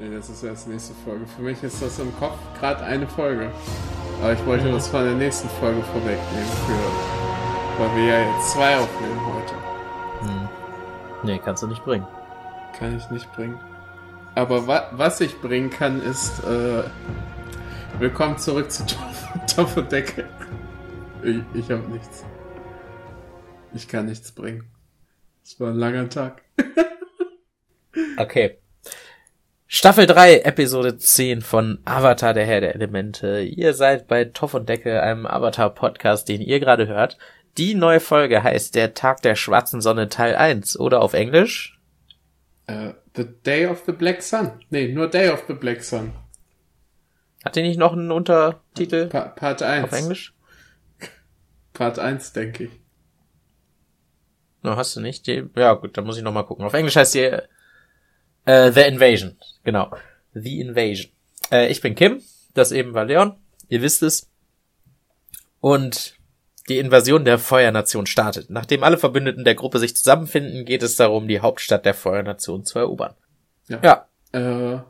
Nee, das ist erst nächste Folge. Für mich ist das im Kopf gerade eine Folge. Aber ich wollte das von der nächsten Folge vorwegnehmen, für, weil wir ja jetzt zwei aufnehmen heute. Hm. Nee, kannst du nicht bringen. Kann ich nicht bringen. Aber wa was ich bringen kann, ist äh, Willkommen zurück zu Topf und Decke. Ich, ich habe nichts. Ich kann nichts bringen. Es war ein langer Tag. okay. Staffel 3, Episode 10 von Avatar, der Herr der Elemente. Ihr seid bei Toff und Decke, einem Avatar-Podcast, den ihr gerade hört. Die neue Folge heißt Der Tag der schwarzen Sonne Teil 1 oder auf Englisch? Uh, the Day of the Black Sun. Nee, nur Day of the Black Sun. Hat die nicht noch einen Untertitel? Pa Part 1. Auf Englisch? Part 1, denke ich. No, hast du nicht? Die, ja, gut, dann muss ich noch mal gucken. Auf Englisch heißt die äh, The Invasion. Genau. The Invasion. Äh, ich bin Kim. Das eben war Leon. Ihr wisst es. Und die Invasion der Feuernation startet. Nachdem alle Verbündeten der Gruppe sich zusammenfinden, geht es darum, die Hauptstadt der Feuernation zu erobern. Ja. ja. Äh,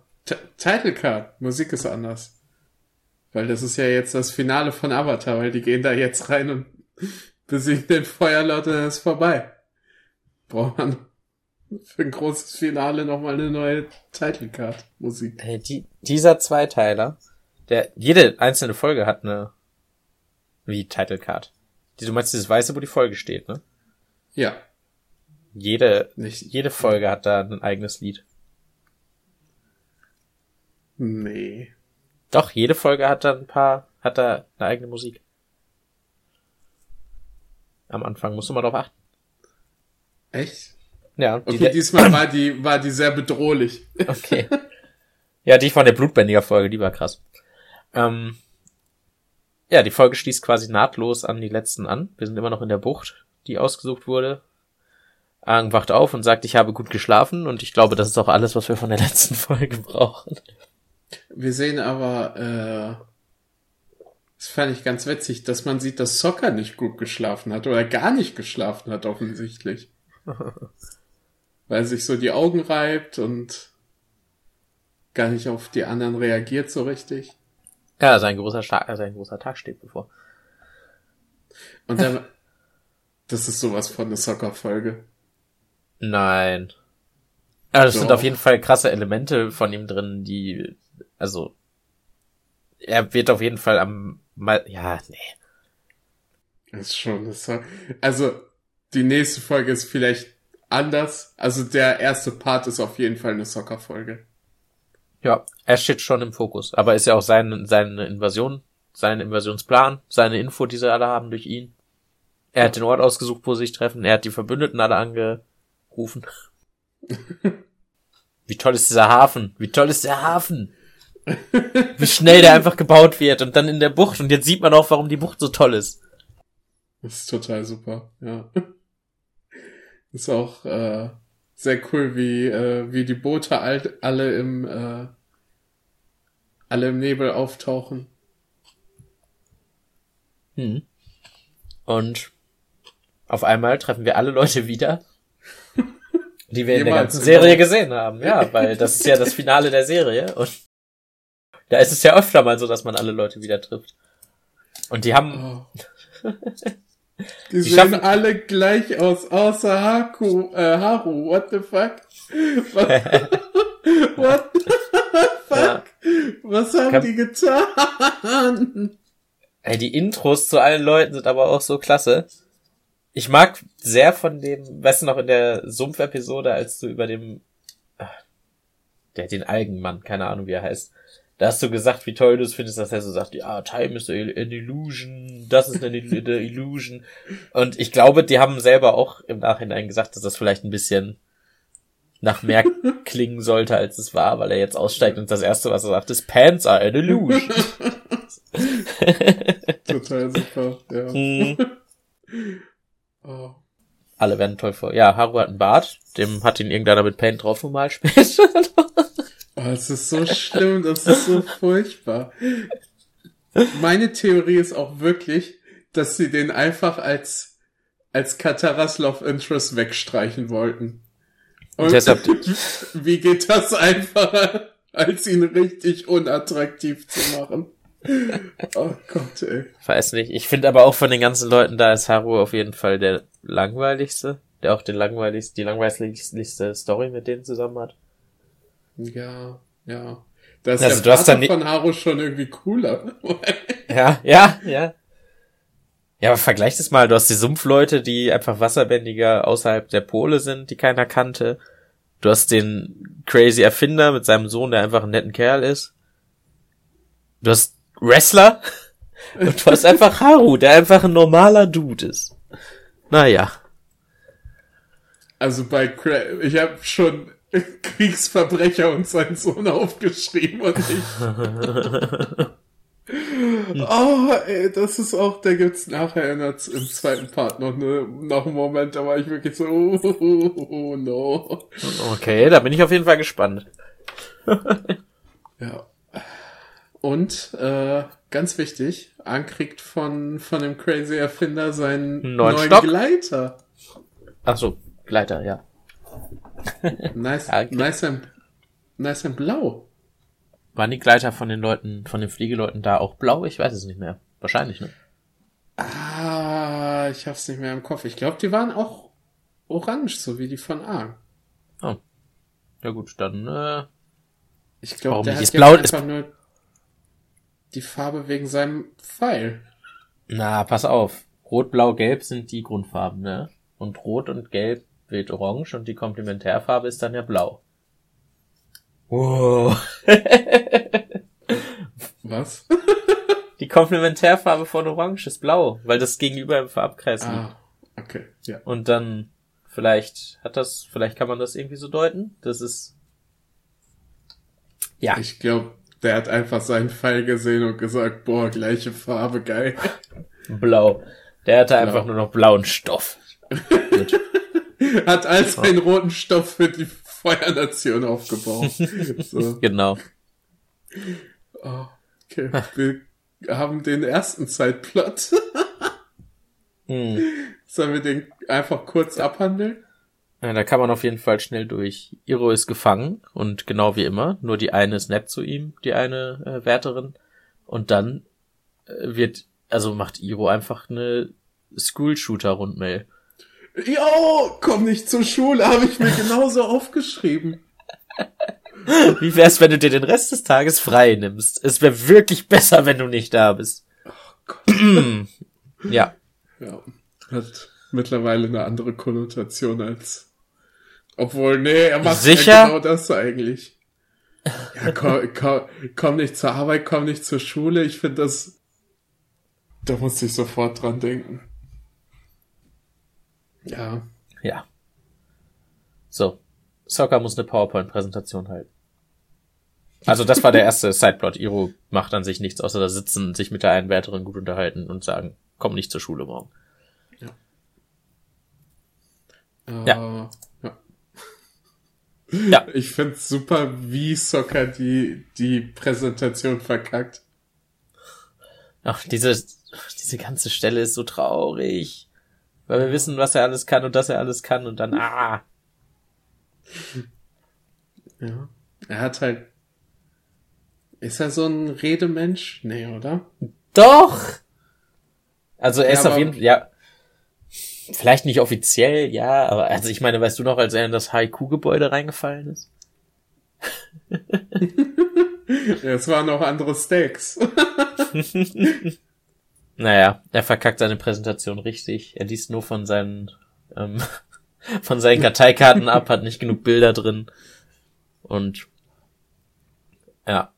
Title Card. Musik ist anders. Weil das ist ja jetzt das Finale von Avatar, weil die gehen da jetzt rein und besiegen den Feuerlord und dann ist vorbei. Braucht man für ein großes Finale nochmal eine neue Title Card Musik. Hey, die, dieser Zweiteiler, der, jede einzelne Folge hat eine, wie Title Card. Die, du meinst dieses weiße, wo die Folge steht, ne? Ja. Jede, Nicht. jede Folge hat da ein eigenes Lied. Nee. Doch, jede Folge hat da ein paar, hat da eine eigene Musik. Am Anfang musst du mal drauf achten. Echt? Ja. Okay, die diesmal war die, war die sehr bedrohlich. Okay. Ja, die von der Blutbändiger-Folge, die war krass. Ähm, ja, die Folge schließt quasi nahtlos an die letzten an. Wir sind immer noch in der Bucht, die ausgesucht wurde. Aang wacht auf und sagt, ich habe gut geschlafen und ich glaube, das ist auch alles, was wir von der letzten Folge brauchen. Wir sehen aber, äh, das fand ich ganz witzig, dass man sieht, dass Soccer nicht gut geschlafen hat oder gar nicht geschlafen hat offensichtlich. Weil sich so die Augen reibt und gar nicht auf die anderen reagiert so richtig. Ja, sein großer, Tag, sein großer Tag steht bevor. Und dann, das ist sowas von eine Soccer-Folge. Nein. Ja, das sind auf jeden Fall krasse Elemente von ihm drin, die also, er wird auf jeden Fall am, mal, ja, nee. Das ist schon, das also, die nächste Folge ist vielleicht anders. Also, der erste Part ist auf jeden Fall eine Soccer-Folge. Ja, er steht schon im Fokus. Aber ist ja auch sein, seine Invasion, sein Invasionsplan, seine Info, die sie alle haben durch ihn. Er hat den Ort ausgesucht, wo sie sich treffen. Er hat die Verbündeten alle angerufen. Wie toll ist dieser Hafen? Wie toll ist der Hafen? Wie schnell der einfach gebaut wird und dann in der Bucht. Und jetzt sieht man auch, warum die Bucht so toll ist. Das ist total super, ja. Ist auch äh, sehr cool, wie, äh, wie die Boote all, alle im äh, alle im Nebel auftauchen. Hm. Und auf einmal treffen wir alle Leute wieder, die wir in der ganzen Serie gesehen haben. Ja, weil das ist ja das Finale der Serie. Und da ist es ja öfter mal so, dass man alle Leute wieder trifft. Und die haben. Oh. Die, die sehen alle gleich aus, außer Haku, äh, Haru. What the fuck? What the fuck? Ja. Was haben Kann... die getan? Ey, die Intros zu allen Leuten sind aber auch so klasse. Ich mag sehr von dem, weißt du noch, in der Sumpf-Episode, als du über dem, ah, der, den Algenmann, keine Ahnung, wie er heißt, da hast du gesagt, wie toll du es findest, dass er so sagt, ja, Time is an illusion, das ist eine illusion. Und ich glaube, die haben selber auch im Nachhinein gesagt, dass das vielleicht ein bisschen nach mehr klingen sollte, als es war, weil er jetzt aussteigt und das erste, was er sagt, ist Pants are an illusion. Total super, ja. Hm. Oh. Alle werden toll vor. Ja, Haru hat einen Bart, dem hat ihn irgendeiner mit Paint draufgemalt später. Oh, es ist so schlimm, das ist so furchtbar. Meine Theorie ist auch wirklich, dass sie den einfach als, als Kataras Love Interest wegstreichen wollten. Und deshalb, wie geht das einfacher? als ihn richtig unattraktiv zu machen. Oh Gott, ey. Weiß nicht. Ich finde aber auch von den ganzen Leuten da ist Haru auf jeden Fall der langweiligste, der auch den langweiligsten, die langweiligste Story mit denen zusammen hat. Ja, ja. Da ist Also, der du hast dann von Haru schon irgendwie cooler. Ja, ja, ja. Ja, aber vergleich das mal. Du hast die Sumpfleute, die einfach wasserbändiger außerhalb der Pole sind, die keiner kannte. Du hast den crazy Erfinder mit seinem Sohn, der einfach ein netten Kerl ist. Du hast Wrestler. Und du hast einfach Haru, der einfach ein normaler Dude ist. Naja. Also bei Cra ich habe schon Kriegsverbrecher und seinen Sohn aufgeschrieben und ich. oh, ey, das ist auch, da gibt's nachher in der, im zweiten Part noch, ne, noch einen Moment, da war ich wirklich so, oh, oh, oh no. Okay, da bin ich auf jeden Fall gespannt. Ja. Und, äh, ganz wichtig, Aang kriegt von, von dem crazy Erfinder seinen Einen neuen neuen? Gleiter. Ach so, Gleiter, ja. Nice, Ja, okay. nice and, nice and blau. Waren die Gleiter von den Leuten, von den Fliegeleuten da auch blau? Ich weiß es nicht mehr. Wahrscheinlich, ne? Ah, ich hab's nicht mehr im Kopf. Ich glaube, die waren auch orange, so wie die von Aang. Oh. Ja gut, dann, äh, Ich glaube, der nicht? hat Ist blau- einfach nur die Farbe wegen seinem Pfeil. na, pass auf. Rot, Blau, Gelb sind die Grundfarben, ne? Und Rot und Gelb wird Orange und die Komplementärfarbe ist dann ja Blau. Wow. Was? Die Komplementärfarbe von Orange ist Blau, weil das gegenüber im Farbkreis liegt. ah, okay, ja. Und dann, vielleicht hat das, vielleicht kann man das irgendwie so deuten. Das ist, ja, Ich glaube, der hat einfach seinen Pfeil gesehen und gesagt, boah, gleiche Farbe, geil. blau. Der hatte einfach Blau. nur noch blauen Stoff. Gut. Hat all seinen roten Stoff für die Feuernation aufgebaut. so, Genau. oh, okay. Wir haben den ersten Zeitplot. Hm. Sollen wir den einfach kurz abhandeln? Ja, da kann man auf jeden Fall schnell durch. Iro ist gefangen und genau wie immer, nur die eine ist nett zu ihm, die eine äh, Wärterin. Und dann äh, wird, also macht Iro einfach eine School-Shooter-Rundmail. Jo, komm nicht zur Schule, habe ich mir genauso aufgeschrieben. Wie wär's, wenn du dir den Rest des Tages frei nimmst? Es wäre wirklich besser, wenn du nicht da bist. ja, Ja, hat mittlerweile eine andere Konnotation als. Obwohl, nee, er macht Sicher? ja genau das eigentlich. Ja, komm, komm, komm nicht zur Arbeit, komm nicht zur Schule. Ich finde das. Da musste ich sofort dran denken. Ja. ja. So, Soccer muss eine PowerPoint-Präsentation halten. Also das war der erste Sideplot. Iro macht an sich nichts, außer da sitzen, sich mit der einen Wärterin gut unterhalten und sagen, komm nicht zur Schule morgen. Äh, Ja. ja. Ja. Ich find's super, wie Soccer die, die Präsentation verkackt. Ach, diese, diese ganze Stelle ist so traurig. Weil wir wissen, was er alles kann und dass er alles kann und dann, ah. Ja. Er hat halt. Ist er so ein Redemensch? Nee, oder? Doch! Also er Ja, ist auf jeden Fall, ja. Vielleicht nicht offiziell, ja, aber also ich meine, weißt du noch, als er in das Haiku-Gebäude reingefallen ist? Es waren noch andere Steaks. Naja, er verkackt seine Präsentation richtig. Er liest nur von seinen, ähm, von seinen Karteikarten ab, hat nicht genug Bilder drin. Und ja,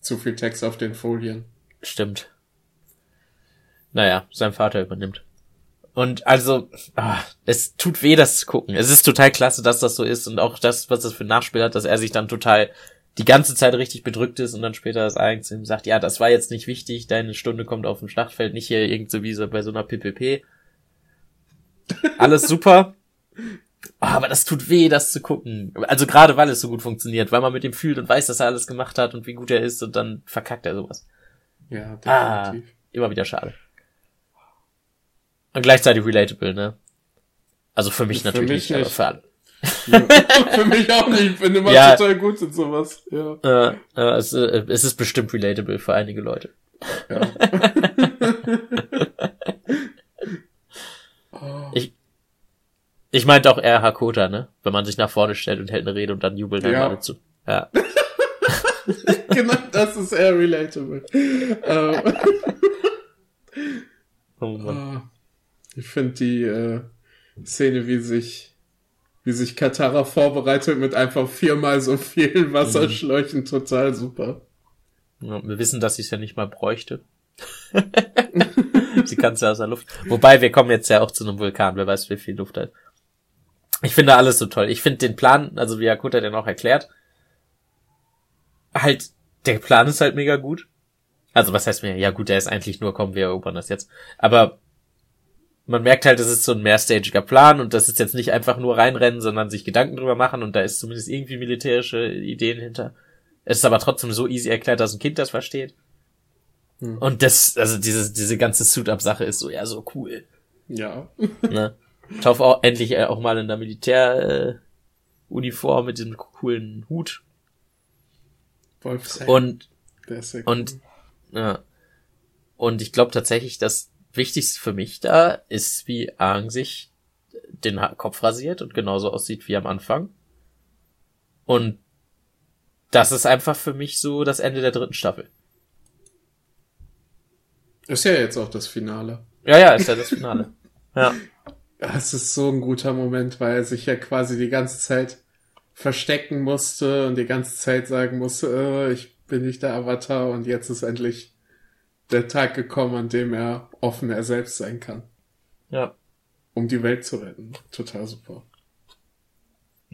Zu viel Text auf den Folien. stimmt. Naja, sein Vater übernimmt. Und also, ah, es tut weh, das zu gucken. Es ist total klasse, dass das so ist und auch das, was das für ein Nachspiel hat, dass er sich dann total die ganze Zeit richtig bedrückt ist und dann später das eigen zu ihm sagt, ja, das war jetzt nicht wichtig, deine Stunde kommt auf dem Schlachtfeld, nicht hier irgend so wie so bei so einer PPP. Alles super. Ah, Aber das tut weh, das zu gucken. Also gerade weil es so gut funktioniert, weil man mit ihm fühlt und weiß, dass er alles gemacht hat und wie gut er ist und dann verkackt er sowas. Ja, Ah, definitiv. immer wieder schade. Und gleichzeitig relatable, ne? Also für mich Für natürlich mich nicht, aber für alle. Für mich auch nicht. Ich bin immer Ja. total gut in sowas. Ja. Äh, äh, es, äh, es ist bestimmt relatable für einige Leute. ja. oh, Ich- Ich meinte auch eher Hakota, ne? Wenn man sich nach vorne stellt und hält eine Rede und dann jubeln dann Ja. alle zu. Ja. genau, das ist eher relatable. Ähm, Oh Mann. ah, ich finde die äh, Szene, wie sich wie sich Katara vorbereitet mit einfach viermal so vielen Wasserschläuchen, total super. Ja, wir wissen, dass sie es ja nicht mal bräuchte. sie kann es ja aus der Luft. Wobei, wir kommen jetzt ja auch zu einem Vulkan, wer weiß, wie viel Luft hat. Ich finde alles so toll. Ich finde den Plan, also wie Akuta den auch erklärt, halt, der Plan ist halt mega gut. Also was heißt mir, ja gut, der ist eigentlich nur, komm, wir erobern das jetzt. Aber man merkt halt, das ist so ein mehrstagiger Plan und das ist jetzt nicht einfach nur reinrennen, sondern sich Gedanken drüber machen und da ist zumindest irgendwie militärische Ideen hinter. Es ist aber trotzdem so easy erklärt, dass ein Kind das versteht. Hm. Und das, also diese, diese ganze Suit-Up-Sache ist so, ja, so cool. Ja. Ne? Tauf auch endlich auch mal in der Militär, äh, mit diesem coolen Hut. Wolfsheim. Und, sehr und, ja. Und ich glaube tatsächlich, das Wichtigste für mich da ist, wie Aang sich den Kopf rasiert und genauso aussieht wie am Anfang. Und das ist einfach für mich so das Ende der dritten Staffel. Ist ja jetzt auch das Finale. Ja, ja, ist ja das Finale. ja. Es ist so ein guter Moment, weil er sich ja quasi die ganze Zeit verstecken musste und die ganze Zeit sagen musste, äh, ich bin nicht der Avatar und jetzt ist endlich der Tag gekommen, an dem er offen er selbst sein kann, Ja. um die Welt zu retten. Total super.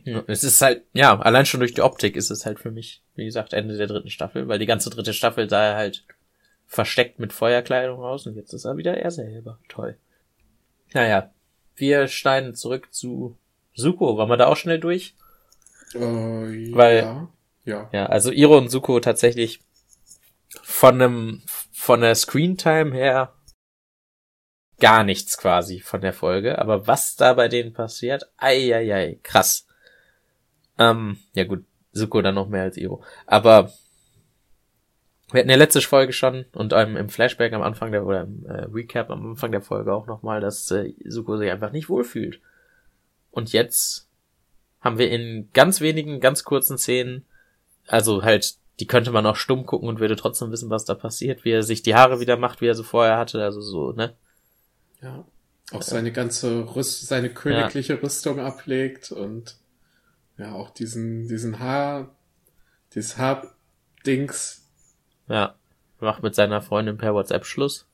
Ja, Es ist halt, ja, allein schon durch die Optik ist es halt für mich, wie gesagt, Ende der dritten Staffel, weil die ganze dritte Staffel sah er halt versteckt mit Feuerkleidung aus und jetzt ist er wieder er selber. Toll. Naja, wir schneiden zurück zu Suko. Waren wir da auch schnell durch? Äh, Weil- ja. Ja. Ja, also Iro und Suko tatsächlich von einem, von der Screentime her gar nichts quasi von der Folge. Aber was da bei denen passiert, ei, ei, ei, krass. Ähm, ja gut, Suko dann noch mehr als Iro. Aber wir hatten ja letzte Folge schon und ähm, im Flashback am Anfang der, oder im äh, Recap am Anfang der Folge auch nochmal, dass äh, Suko sich einfach nicht wohlfühlt. Und jetzt haben wir in ganz wenigen, ganz kurzen Szenen also halt, die könnte man auch stumm gucken und würde trotzdem wissen, was da passiert, wie er sich die Haare wieder macht, wie er sie vorher hatte, also so, ne? Ja. Auch seine ganze Rüst, seine königliche Rüstung ablegt und ja, auch diesen, diesen Haar, dieses Haardings. Ja. Macht mit seiner Freundin per WhatsApp Schluss.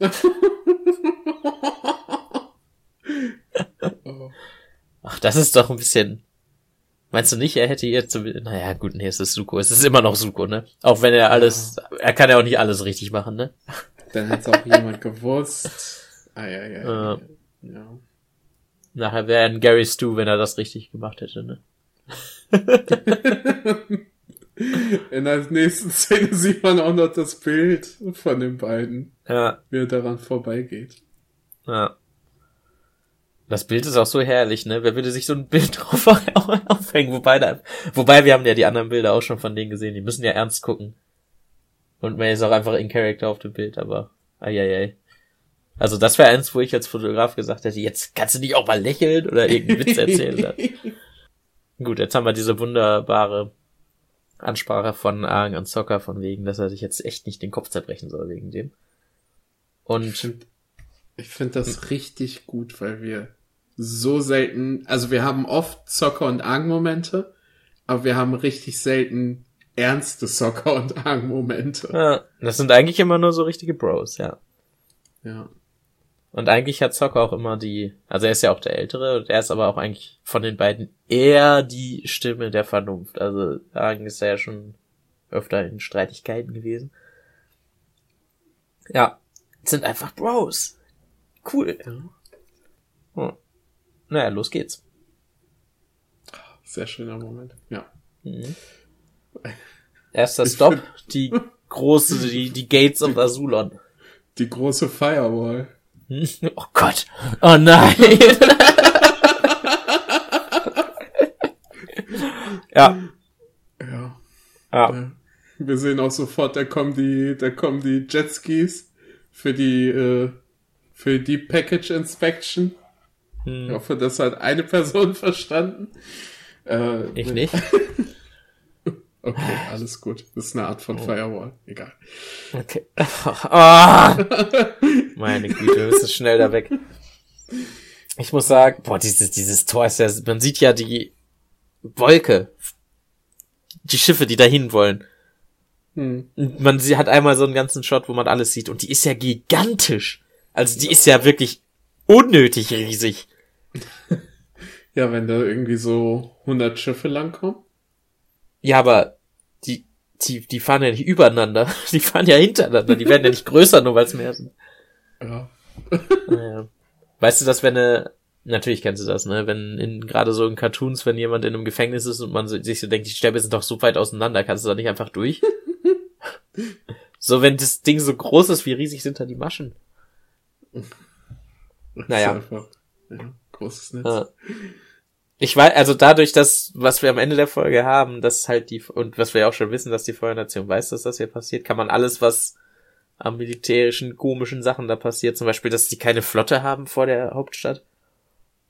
Oh. Ach, das ist doch ein bisschen. Meinst du nicht, er hätte ihr zu. Naja, gut, nee, es ist Suko. Es ist immer noch Suko, ne? Auch wenn er alles. Er kann ja auch nicht alles richtig machen, ne? Dann hätte auch jemand gewusst. Ah, ja, ja, ja. Äh. ja. Nachher wäre ein Gary Stu, wenn er das richtig gemacht hätte, ne? In der nächsten Szene sieht man auch noch das Bild von den beiden, Ja, wie er daran vorbeigeht. ja. Das Bild ist auch so herrlich, ne? Wer würde sich so ein Bild drauf aufhängen? Wobei, da, wobei wir haben ja die anderen Bilder auch schon von denen gesehen. Die müssen ja ernst gucken. Und man ist auch einfach in Character auf dem Bild, aber eieiei. Also das wäre eins, wo ich als Fotograf gesagt hätte, jetzt kannst du nicht auch mal lächeln oder irgendeinen Witz erzählen. Gut, jetzt haben wir diese wunderbare Ansprache von Aang und Sokka von wegen, dass er sich jetzt echt nicht den Kopf zerbrechen soll wegen dem. Ich Und finde ich find das richtig gut, weil wir so selten, also wir haben oft Zocker- und Aang-Momente, aber wir haben richtig selten ernste Zocker- und Aang-Momente. ja, das sind eigentlich immer nur so richtige Bros, ja. Ja. Und eigentlich hat Sokka auch immer die, also er ist ja auch der Ältere und er ist aber auch eigentlich von den beiden eher die Stimme der Vernunft. Also Aang ist ja schon öfter in Streitigkeiten gewesen. Ja, sind einfach Bros. Cool. Hm. Naja, los geht's. Sehr schöner Moment. Ja. Mhm. Erster Stop, die große, die, die Gates of Azulon. Die große Firewall. Hm? Oh Gott. Oh nein. Ja. Ja. Ja. Ja. Wir sehen auch sofort, da kommen die, da kommen die Jetskis für die, äh, für die Package Inspection. Ich Hm, hoffe, das hat eine Person verstanden. Äh, ich nicht. Okay, alles gut. Das ist eine Art von Firewall. Egal. Okay. Ah! Meine Güte, wir müssen schnell da weg. Ich muss sagen, boah, dieses, dieses Tor ist ja, man sieht ja die Wolke. Die Schiffe, die dahin wollen. Hm. Man sie hat einmal so einen ganzen Shot, wo man alles sieht. Und die ist ja gigantisch. Also die ist ja wirklich unnötig riesig. Ja, wenn da irgendwie so 100 Schiffe langkommen. Ja, aber die, die, die fahren ja nicht übereinander. Die fahren ja hintereinander. Die werden ja nicht größer, nur weil es mehr sind. Ja. Naja. Weißt du, dass wenn eine, natürlich kennst du das, ne, wenn in, gerade so in Cartoons, wenn jemand in einem Gefängnis ist und man sich so denkt, die Stäbe sind doch so weit auseinander, kannst du da nicht einfach durch? so, wenn das Ding so groß ist, wie riesig sind da die Maschen? Naja. Einfach, ja, großes Netz. Ja. Ich weiß, also dadurch, dass, was wir am Ende der Folge haben, dass halt die, und was wir ja auch schon wissen, dass die Feuernation weiß, dass das hier passiert, kann man alles, was am militärischen, komischen Sachen da passiert, zum Beispiel, dass die keine Flotte haben vor der Hauptstadt,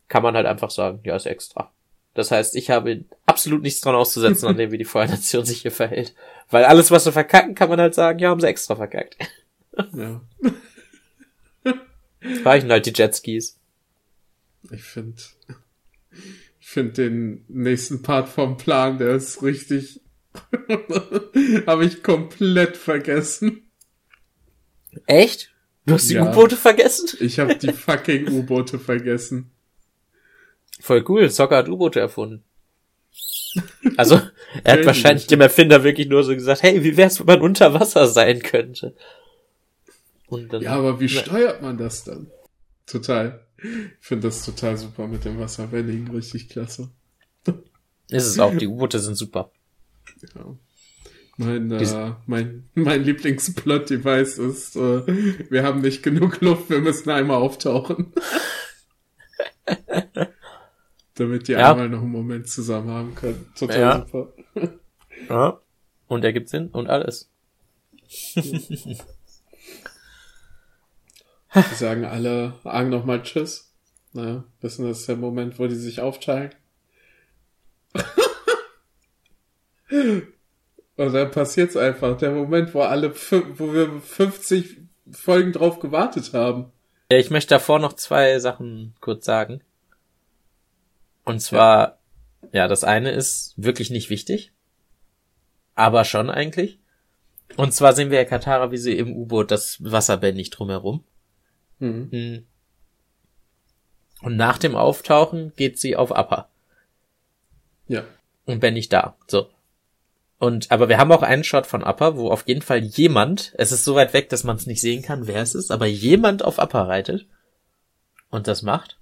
kann man halt einfach sagen, ja, ist extra. Das heißt, ich habe absolut nichts dran auszusetzen, an dem, wie die Feuernation sich hier verhält. Weil alles, was sie verkacken, kann man halt sagen, ja, haben sie extra verkackt. Ja. Reichen halt die Jetskis. Ich finde, ich finde den nächsten Part vom Plan, der ist richtig, habe ich komplett vergessen. Echt? Du hast die Ja. U-Boote vergessen? Ich habe die fucking U-Boote vergessen. Voll cool, Zocker hat U-Boote erfunden. Also, er hat wahrscheinlich dem Erfinder wirklich nur so gesagt, hey, wie wär's, wenn man unter Wasser sein könnte? Und dann, Ja, aber wie Ja. steuert man das dann? Total. Ich finde das total super mit dem Wasserwelligen, richtig klasse. ist es auch, die U-Boote sind super. Ja. Mein, äh, mein, mein Lieblingsplot-Device ist, äh, wir haben nicht genug Luft, wir müssen einmal auftauchen. Damit die Ja. einmal noch einen Moment zusammen haben können. Total Ja. super. Ja. Und er gibt Sinn und alles. Die sagen alle, sagen nochmal Tschüss. Naja, wissen, das ist der Moment, wo die sich aufteilen. Und dann passiert's einfach. Der Moment, wo alle, wo wir 50 Folgen drauf gewartet haben. Ja, ich möchte davor noch zwei Sachen kurz sagen. Und zwar, ja, das eine ist wirklich nicht wichtig. Aber schon eigentlich. Und zwar sehen wir ja Katara, wie sie im U-Boot das Wasser bändigt drumherum. Hm. Hm. Und nach dem Auftauchen geht sie auf Upper Ja. und Ben nicht da. So. Und aber wir haben auch einen Shot von Upper, wo auf jeden Fall jemand, es ist so weit weg, dass man es nicht sehen kann, wer es ist, aber jemand auf Upper reitet und das macht.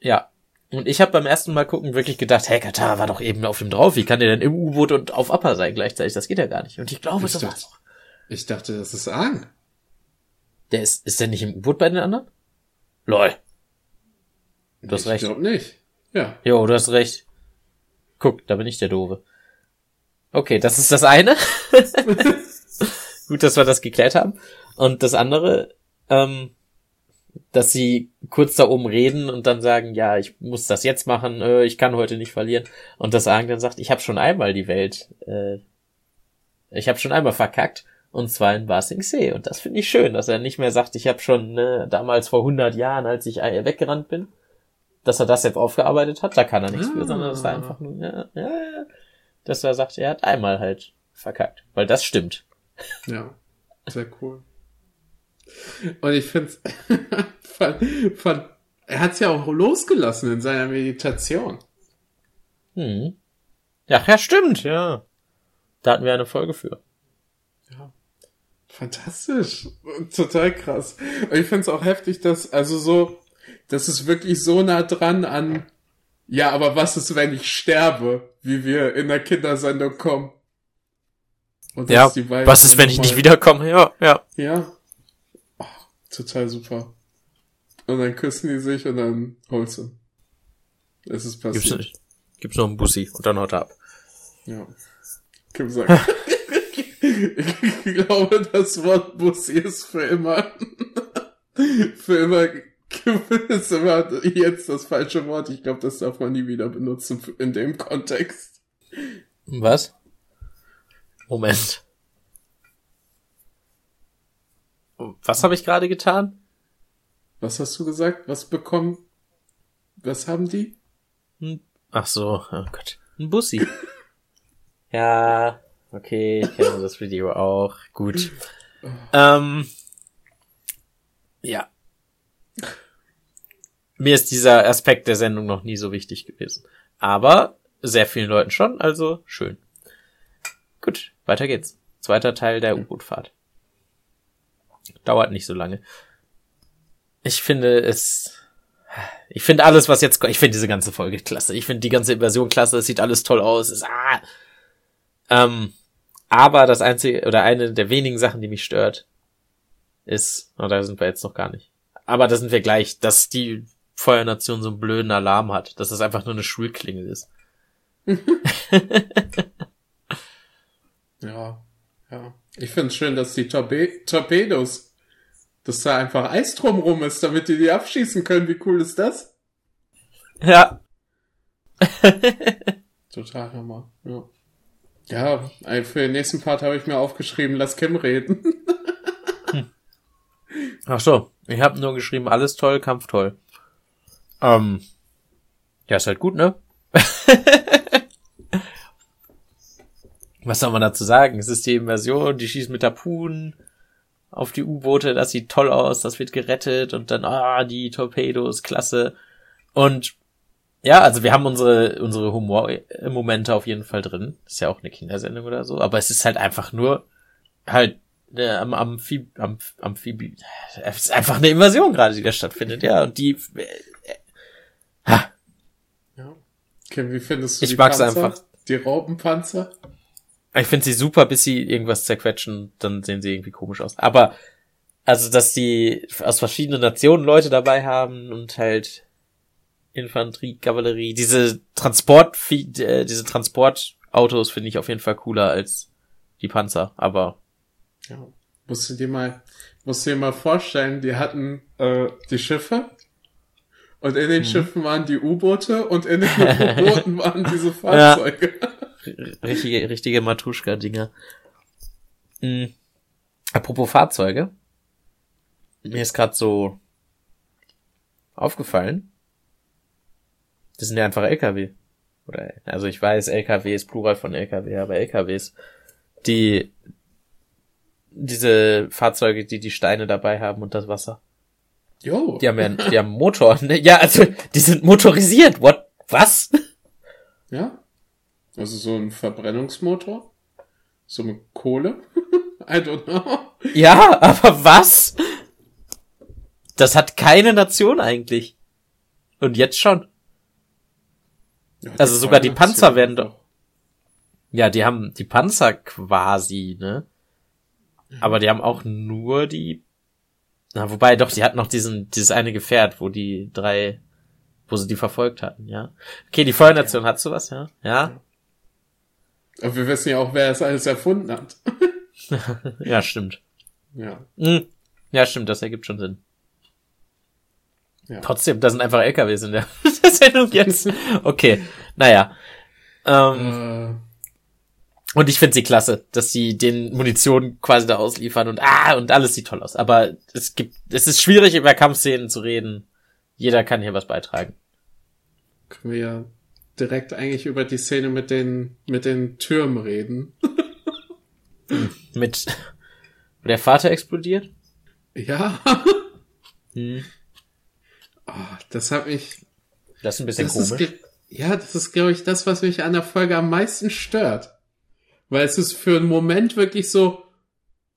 Ja. Und ich habe beim ersten Mal gucken wirklich gedacht, hey, Katara war doch eben auf ihm drauf. Wie kann der denn im U-Boot und auf Upper sein gleichzeitig? Das geht ja gar nicht. Und ich glaube, Ich das dachte- war's. Ich dachte, das ist Ang. Der ist, ist der nicht im U-Boot bei den anderen? Lol. Du hast ich recht. glaube nicht. Ja. Jo, du hast recht. Guck, da bin ich der Doofe. Okay, das ist das eine. Gut, dass wir das geklärt haben. Und das andere, ähm, dass sie kurz da oben reden und dann sagen, ja, ich muss das jetzt machen, äh, ich kann heute nicht verlieren. Und das Aang dann sagt, ich habe schon einmal die Welt, äh, ich habe schon einmal verkackt. Und zwar in Ba Sing Se. Und das finde ich schön, dass er nicht mehr sagt, ich habe schon ne, damals vor 100 Jahren, als ich weggerannt bin, dass er das jetzt aufgearbeitet hat, da kann er nichts für, sondern dass er Ah. einfach nur, ja, ja, ja, dass er sagt, er hat einmal halt verkackt. Weil das stimmt. Ja. Sehr cool. Und ich finde von, von, er hat's ja auch losgelassen in seiner Meditation. Hm. Ja, ja, stimmt, ja. Da hatten wir eine Folge für. Fantastisch. Total krass. Und ich finde es auch heftig, dass, also so, das ist wirklich so nah dran an, ja, aber was ist, wenn ich sterbe, wie wir in der Kindersendung kommen. Und Ja, beiden was ist, wenn ich nicht wiederkomme? Ja, ja. Ja. Oh, total super. Und dann küssen die sich und dann holst du. Es ist Gibt's passiert. nicht. Gibt's noch einen Bussi und dann haut er ab. Ja. Kim sagt. ich glaube, das Wort Bussi ist für immer. für immer ist immer jetzt das falsche Wort. Ich glaube, das darf man nie wieder benutzen in dem Kontext. Was? Moment. Was habe ich gerade getan? Was hast du gesagt? Was bekommen? Was haben die? Hm. Ach so, oh Gott. Ein Bussi. ja, okay, ich kenne das Video auch. Gut. Ähm, ja. Mir ist dieser Aspekt der Sendung noch nie so wichtig gewesen. Aber sehr vielen Leuten schon, also schön. Gut, weiter geht's. Zweiter Teil der U-Boot-Fahrt. Dauert nicht so lange. Ich finde es, ich finde alles, was jetzt, ich finde diese ganze Folge klasse. Ich finde die ganze Invasion klasse. Es sieht alles toll aus. Es, ah. Ähm, aber das einzige oder eine der wenigen Sachen, die mich stört, ist, oh, da sind wir jetzt noch gar nicht. Aber da sind wir gleich, dass die Feuernation so einen blöden Alarm hat, dass das einfach nur eine Schulklingel ist. ja, ja. Ich finde es schön, dass die Torpe Torpedos, dass da einfach Eis drumrum ist, damit die die abschießen können. Wie cool ist das? Ja. Total hammer. Ja. Ja, für den nächsten Part habe ich mir aufgeschrieben, lass Kim reden. Ach so, ich habe nur geschrieben, alles toll, Kampf toll. Ähm, ja, ist halt gut, ne? Was soll man dazu sagen? Es ist die Invasion, die schießt mit Harpunen auf die U-Boote, das sieht toll aus, das wird gerettet und dann, ah, die Torpedos, klasse. Und ja, also wir haben unsere, unsere Humor-Momente auf jeden Fall drin. Ist ja auch eine Kindersendung oder so, aber es ist halt einfach nur halt äh, am Amphib, am Amphibie. Es ist einfach eine Invasion gerade, die da stattfindet, ja. Und die. Äh, äh, ha. Ja. Okay, wie findest du ich die mag's Panzer? einfach. Die Raupenpanzer? Ich finde sie super, bis sie irgendwas zerquetschen, dann sehen sie irgendwie komisch aus. Aber, also, dass die aus verschiedenen Nationen Leute dabei haben und halt Infanterie, Kavallerie, diese Transport, äh, diese Transportautos finde ich auf jeden Fall cooler als die Panzer, aber. Ja, musst du dir mal, musst du dir mal vorstellen, die hatten äh, die Schiffe und in den mhm. Schiffen waren die U-Boote und in den U-Booten waren diese Fahrzeuge. Ja richtige, richtige Matuschka-Dinger. Mhm. Apropos Fahrzeuge. Mir ist gerade so aufgefallen. Das sind ja einfach LKW. Oder, also ich weiß, LKW ist Plural von LKW, aber LKWs, die, diese Fahrzeuge, die die Steine dabei haben und das Wasser. Jo. Die haben ja, die haben Motor, ne? Ja, also, die sind motorisiert. What? Was? Ja. Also so ein Verbrennungsmotor? So eine Kohle? I don't know. Ja, aber was? Das hat keine Nation eigentlich. Und jetzt schon. Ja, also sogar die Panzer werden doch. Ja, die haben die Panzer quasi, ne? Mhm. Aber die haben auch nur die. Na, wobei doch, die hatten noch diesen, dieses eine Gefährt, wo die drei, wo sie die verfolgt hatten, ja. Okay, die Feuernation ja. hat sowas, ja. Ja. Aber wir wissen ja auch, wer es alles erfunden hat. ja, stimmt. Ja. Hm. Ja, stimmt, das ergibt schon Sinn. Ja. Trotzdem, da sind einfach LKWs in der Sendung jetzt. Okay, naja. Ähm, äh. Und ich finde sie klasse, dass sie den Munition quasi da ausliefern und ah, und alles sieht toll aus. Aber es gibt, es ist schwierig, über Kampfszenen zu reden. Jeder kann hier was beitragen. Können wir ja direkt eigentlich über die Szene mit den, mit den Türmen reden. mit, wo der Vater explodiert? Ja. Hm. Oh, das hat mich. Das ist ein bisschen komisch. Ist, ja, das ist, glaube ich, das, was mich an der Folge am meisten stört. Weil es ist für einen Moment wirklich so,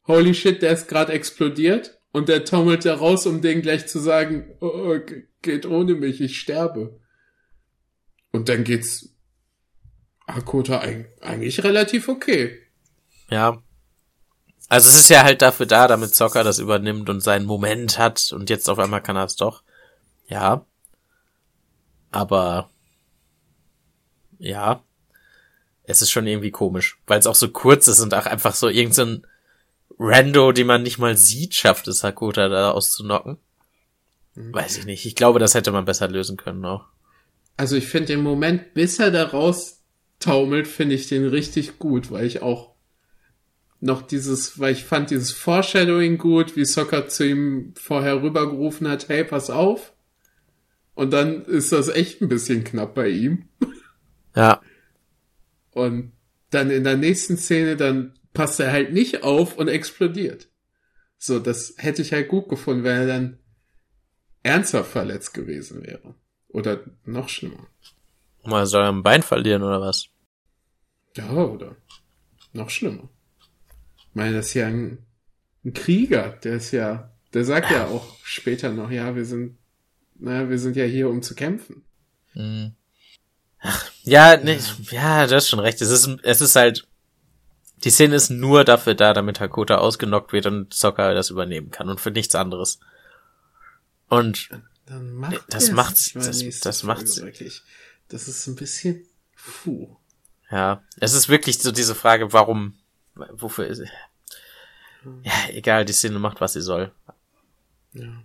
holy shit, der ist gerade explodiert und der taumelt da raus, um den gleich zu sagen, oh, geht ohne mich, ich sterbe. Und dann geht's Hakota eigentlich relativ okay. Ja. Also es ist ja halt dafür da, damit Zocker das übernimmt und seinen Moment hat und jetzt auf einmal kann er es doch. Ja. Aber Ja. Es ist schon irgendwie komisch, weil es auch so kurz ist und auch einfach so irgendein so Rando, den man nicht mal sieht, schafft es Hakuta da auszunocken. Mhm. Weiß ich nicht. Ich glaube, das hätte man besser lösen können auch. Also ich finde den Moment, bis er da raus taumelt, finde ich den richtig gut, weil ich auch noch dieses, weil ich fand dieses Foreshadowing gut, wie Soccer zu ihm vorher rübergerufen hat, hey, pass auf. Und dann ist das echt ein bisschen knapp bei ihm. Ja. Und dann in der nächsten Szene, dann passt er halt nicht auf und explodiert. So, das hätte ich halt gut gefunden, wenn er dann ernsthaft verletzt gewesen wäre. Oder noch schlimmer. Mal soll er ein Bein verlieren oder was? Ja, oder noch schlimmer. Ich meine, das ist ja ein, ein Krieger, der ist ja, der sagt ja auch später noch, ja, wir sind, naja, wir sind ja hier, um zu kämpfen. Hm. Ach, ja, nee, ja, du hast schon recht. Es ist, es ist halt, die Szene ist nur dafür da, damit Hakota ausgenockt wird und Sokka das übernehmen kann und für nichts anderes. Und Dann macht das macht's, das, das Folge macht's. wirklich. Das ist ein bisschen, puh. Ja, es ist wirklich so diese Frage, warum, wofür ist, ja, egal, die Szene macht, was sie soll. Ja.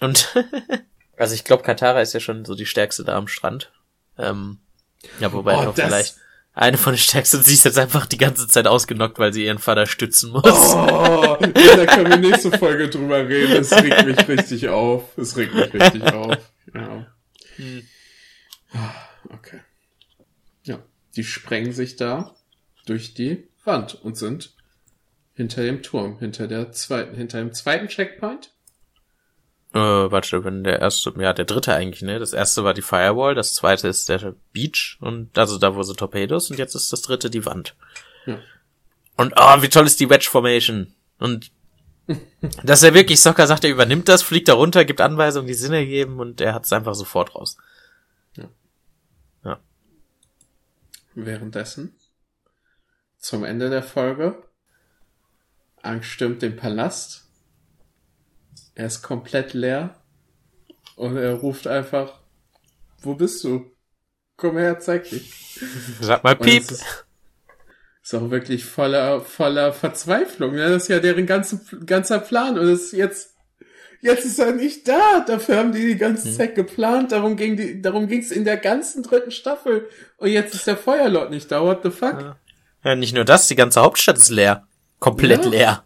Und, also ich glaube, Katara ist ja schon so die stärkste da am Strand. Ähm, ja, wobei Oh, noch vielleicht eine von den stärksten, sie ist jetzt einfach die ganze Zeit ausgenockt, weil sie ihren Vater stützen muss. Oh, da können wir nächste Folge drüber reden. Es regt mich richtig auf. Es regt mich richtig auf. Ja. Hm. Okay. Ja, die sprengen sich da durch die Wand und sind hinter dem Turm, hinter der zweiten, hinter dem zweiten Checkpoint. Äh, warte, wenn der erste, ja, der dritte eigentlich, ne? Das erste war die Firewall, das zweite ist der Beach und also da wo so Torpedos und jetzt ist das dritte die Wand. Ja. Und oh, wie toll ist die Wedge Formation. Und dass er wirklich, Soccer sagt, er übernimmt das, fliegt da runter, gibt Anweisungen, die Sinn ergeben und er hat es einfach sofort raus. Währenddessen, zum Ende der Folge, Angst stürmt den Palast. Er ist komplett leer. Und er ruft einfach, wo bist du? Komm her, zeig dich. Sag mal Piep. Ist, ist auch wirklich voller, voller Verzweiflung. Ne? Das ist ja deren ganze, ganzer Plan. Und es ist jetzt, jetzt ist er nicht da. Dafür haben die die ganze Hm. Zeit geplant. Darum ging die, darum ging's in der ganzen dritten Staffel. Und jetzt ist der Feuerlord nicht da. What the fuck? Ja. Ja, nicht nur das, die ganze Hauptstadt ist leer. Komplett Ja. leer.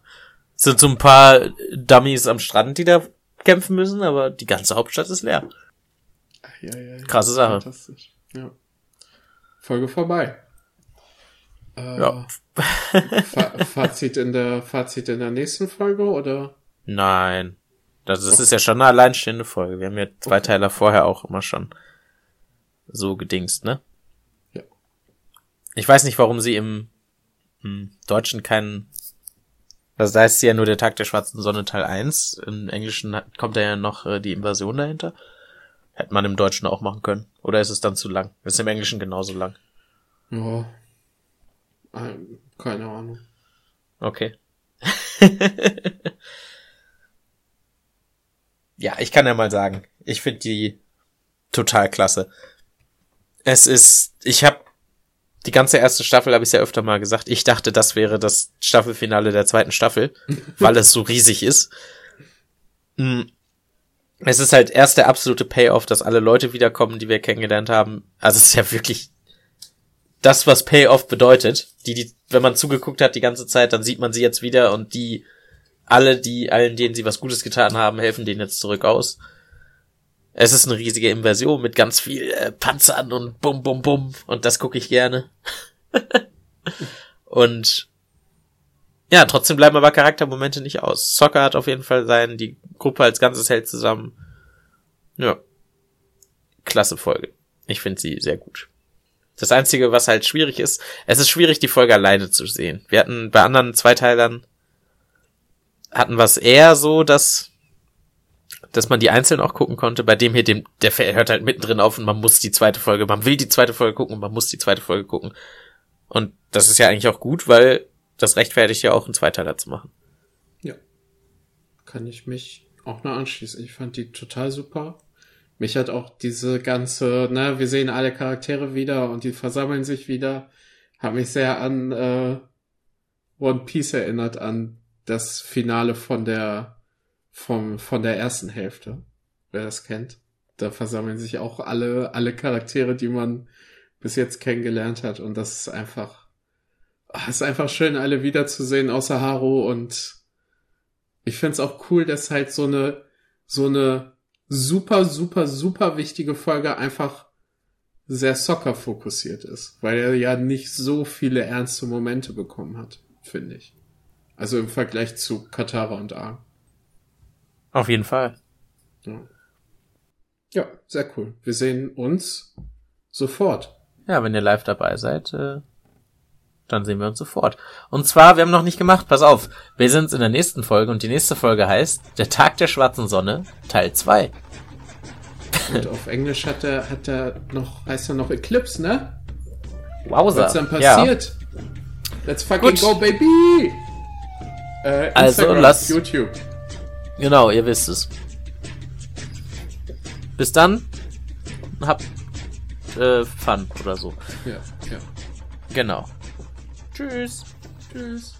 Es sind so ein paar Dummies am Strand, die da kämpfen müssen, aber die ganze Hauptstadt ist leer. Ja, ja, ja. Krasse Sache. Fantastisch. Ja. Folge vorbei. Äh, Ja. Fa Fazit in der, Fazit in der nächsten Folge oder? Nein. Das, das ist ja schon eine alleinstehende Folge. Wir haben ja zwei Okay. Teile vorher auch immer schon so gedingst, ne? Ja. Ich weiß nicht, warum sie im, im Deutschen keinen. Also da heißt sie ja nur der Tag der schwarzen Sonne Teil 1. Im Englischen kommt da ja noch äh, die Invasion dahinter. Hätte man im Deutschen auch machen können. Oder ist es dann zu lang? Ist im Englischen genauso lang. Ja. Keine Ahnung. Okay. ja, ich kann ja mal sagen, ich finde die total klasse. Es ist, ich habe die ganze erste Staffel, habe ich ja öfter mal gesagt, ich dachte, das wäre das Staffelfinale der zweiten Staffel, weil es so riesig ist. Mm. Es ist halt erst der absolute Payoff, dass alle Leute wiederkommen, die wir kennengelernt haben. Also es ist ja wirklich das, was Payoff bedeutet. Die, die, wenn man zugeguckt hat die ganze Zeit, dann sieht man sie jetzt wieder und die, alle, die, allen, denen sie was Gutes getan haben, helfen denen jetzt zurück aus. Es ist eine riesige Invasion mit ganz viel äh, Panzern und bum, bum, bum. Und das gucke ich gerne. und ja, trotzdem bleiben aber Charaktermomente nicht aus. Soccer hat auf jeden Fall sein, die Gruppe als Ganzes hält zusammen. Ja. Klasse Folge. Ich finde sie sehr gut. Das Einzige, was halt schwierig ist, es ist schwierig, die Folge alleine zu sehen. Wir hatten bei anderen Zweiteilern hatten es eher so, dass, dass man die einzeln auch gucken konnte. Bei dem hier, dem, der hört halt mittendrin auf und man muss die zweite Folge, man will die zweite Folge gucken und man muss die zweite Folge gucken. Und das ist ja eigentlich auch gut, weil das rechtfertigt ja auch einen Zweiteiler zu machen. Ja. Kann ich mich auch nur anschließen. Ich fand die total super. mich hat auch diese ganze, ne, wir sehen alle Charaktere wieder und die versammeln sich wieder, hat mich sehr an äh, One Piece erinnert, an das Finale von der vom, von der ersten Hälfte, wer das kennt. Da versammeln sich auch alle, alle Charaktere, die man bis jetzt kennengelernt hat und das ist einfach, ach, ist einfach schön, alle wiederzusehen, außer Haru und ich find's auch cool, dass halt so eine, so eine super, super, super wichtige Folge einfach sehr Soccer fokussiert ist, weil er ja nicht so viele ernste Momente bekommen hat, finde ich. Also im Vergleich zu Katara und Aang. Auf jeden Fall. Ja. ja, sehr cool. Wir sehen uns sofort. Ja, wenn ihr live dabei seid, äh, dann sehen wir uns sofort. Und zwar, wir haben noch nicht gemacht, pass auf, wir sind in der nächsten Folge und die nächste Folge heißt Der Tag der schwarzen Sonne, Teil 2. Und auf Englisch hat er, hat er noch, heißt er noch Eclipse, ne? Wowza. Was dann passiert? Ja. Let's fucking Gut. go, baby! Äh, Also, lass- YouTube. Genau, ihr wisst es. Bis dann, habt äh, Fun oder so. Ja, ja. Genau. Tschüss. Tschüss.